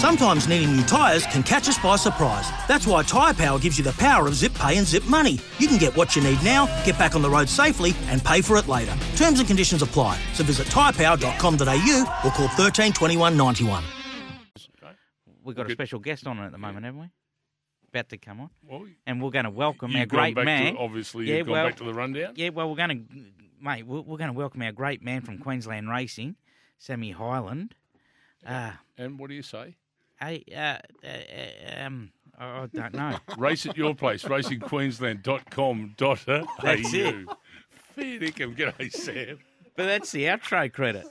Sometimes needing new tyres can catch us by surprise. That's why Tyre Power gives you the power of zip pay and zip money. You can get what you need now, get back on the road safely, and pay for it later. Terms and conditions apply. So visit tyrepower.com.au or call 13 21 91. We've got a special guest on at the moment, haven't we? About to come on. Well, And we're going to welcome our gone great man. To, obviously, Yeah, you've gone well- back to the rundown. Yeah, well, we're going to, mate, we're, we're going to welcome our great man from Queensland Racing, Sammy Hyland. Uh, And what do you say? Hey, uh, uh, um, I I don't know. Race at your place, racingqueensland.com.au. That's it. Fair dinkum. G'day, Sam. but that's the outro credit.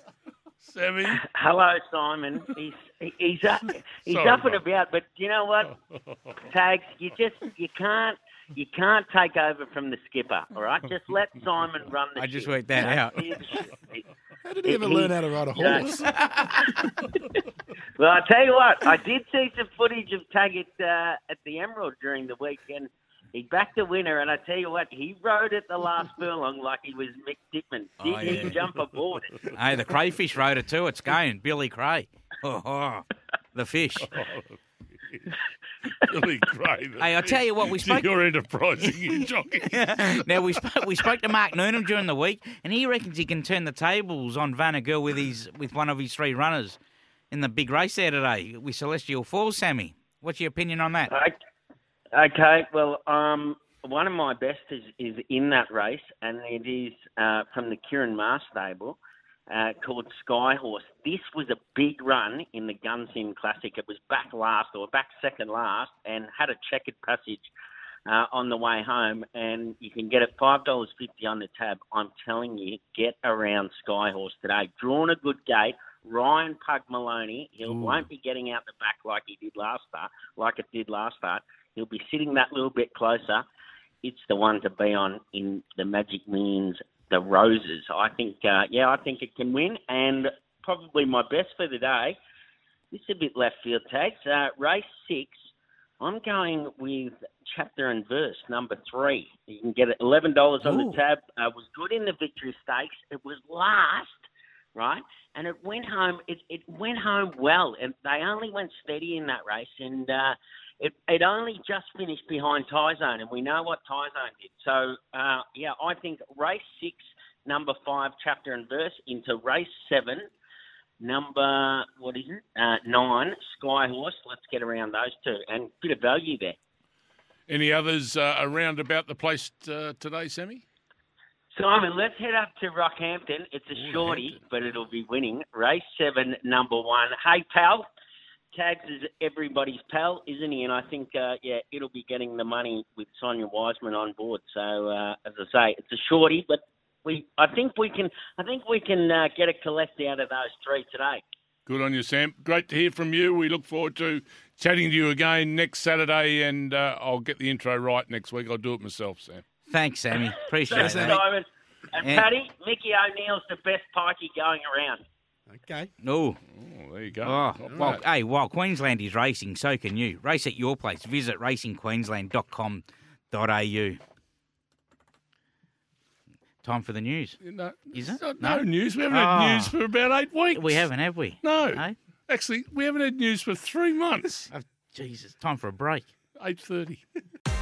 Sammy. Hello, Simon. He's he's up, he's Sorry, up and mate. about, but you know what, Tags, you just you can't you can't take over from the skipper. All right, just let Simon run the. I just ship. worked that out. How did he ever He- learn how to ride a horse? Well, I tell you what, I did see some footage of Taggart uh, at the Emerald during the weekend. He backed the winner, and I tell you what, he rode at the last furlong like he was Mick Dittman. Didn't Oh, yeah. even jump aboard it. hey, the crayfish rode it too. It's going. Billy Cray. Oh, oh, the fish. Billy Gray. Hey, I tell you what, we spoke. You're enterprising, you jockey. now we spoke, we spoke to Mark Noonan during the week, and he reckons he can turn the tables on Vanagirl with his with one of his three runners in the big race there today with Celestial Falls. Sammy, what's your opinion on that? Okay. Well, um, one of my best is, is in that race, and it is uh, from the Kieran Mars stable uh, called Skyhorse. This was a big run in the Gunsynd Classic. It was back last or back second last, and had a checkered passage uh, on the way home. And you can get it five dollars fifty on the tab. I'm telling you, get around Skyhorse today. Drawn a good gate. Ryan Pug Maloney, he won't be getting out the back like he did last start, like it did last start. He'll be sitting that little bit closer. It's the one to be on in the Magic Millions, the Roses. I think, uh, yeah, I think it can win. And probably my best for the day, this is a bit left field tags. Uh, race six, I'm going with chapter and verse number three. You can get it eleven dollars on the tab. Uh, was good in the victory stakes. It was last, right? And it went home. It, it went home well, and they only went steady in that race. And uh, it it only just finished behind Tyzone, and we know what Tyzone did. So uh, yeah, I think race six, number five, chapter and verse into race seven. Number what is it? Uh, nine, Skyhorse. Let's get around those two, and bit of value there. Any others uh, around about the place uh, today, Sammy? Simon, let's head up to Rockhampton. It's a shorty, but it'll be winning. Race seven, number one. Hey, pal. Tags is everybody's pal, isn't he? And I think, uh, yeah, it'll be getting the money with Sonia Wiseman on board. So, uh, as I say, it's a shorty, but we, I think we can, I think we can uh, get a collect out of those three today. Good on you, Sam. Great to hear from you. We look forward to chatting to you again next Saturday, and uh, I'll get the intro right next week. I'll do it myself, Sam. Thanks, Sammy. Appreciate Thanks, that. Simon. And Yeah. Paddy, Mickey O'Neill's the best pikey going around. Okay. No. Oh, there you go. Oh, well, bad. hey, while Queensland is racing, so can you. Race at your place. Visit racingqueensland.com.au. Time for the news. No, Is it? No, No? no news. We haven't Oh. had ah. news for about eight weeks. We haven't, have we? No. No? Actually, we haven't had news for three months. Oh, Jesus, time for a break. Eight thirty.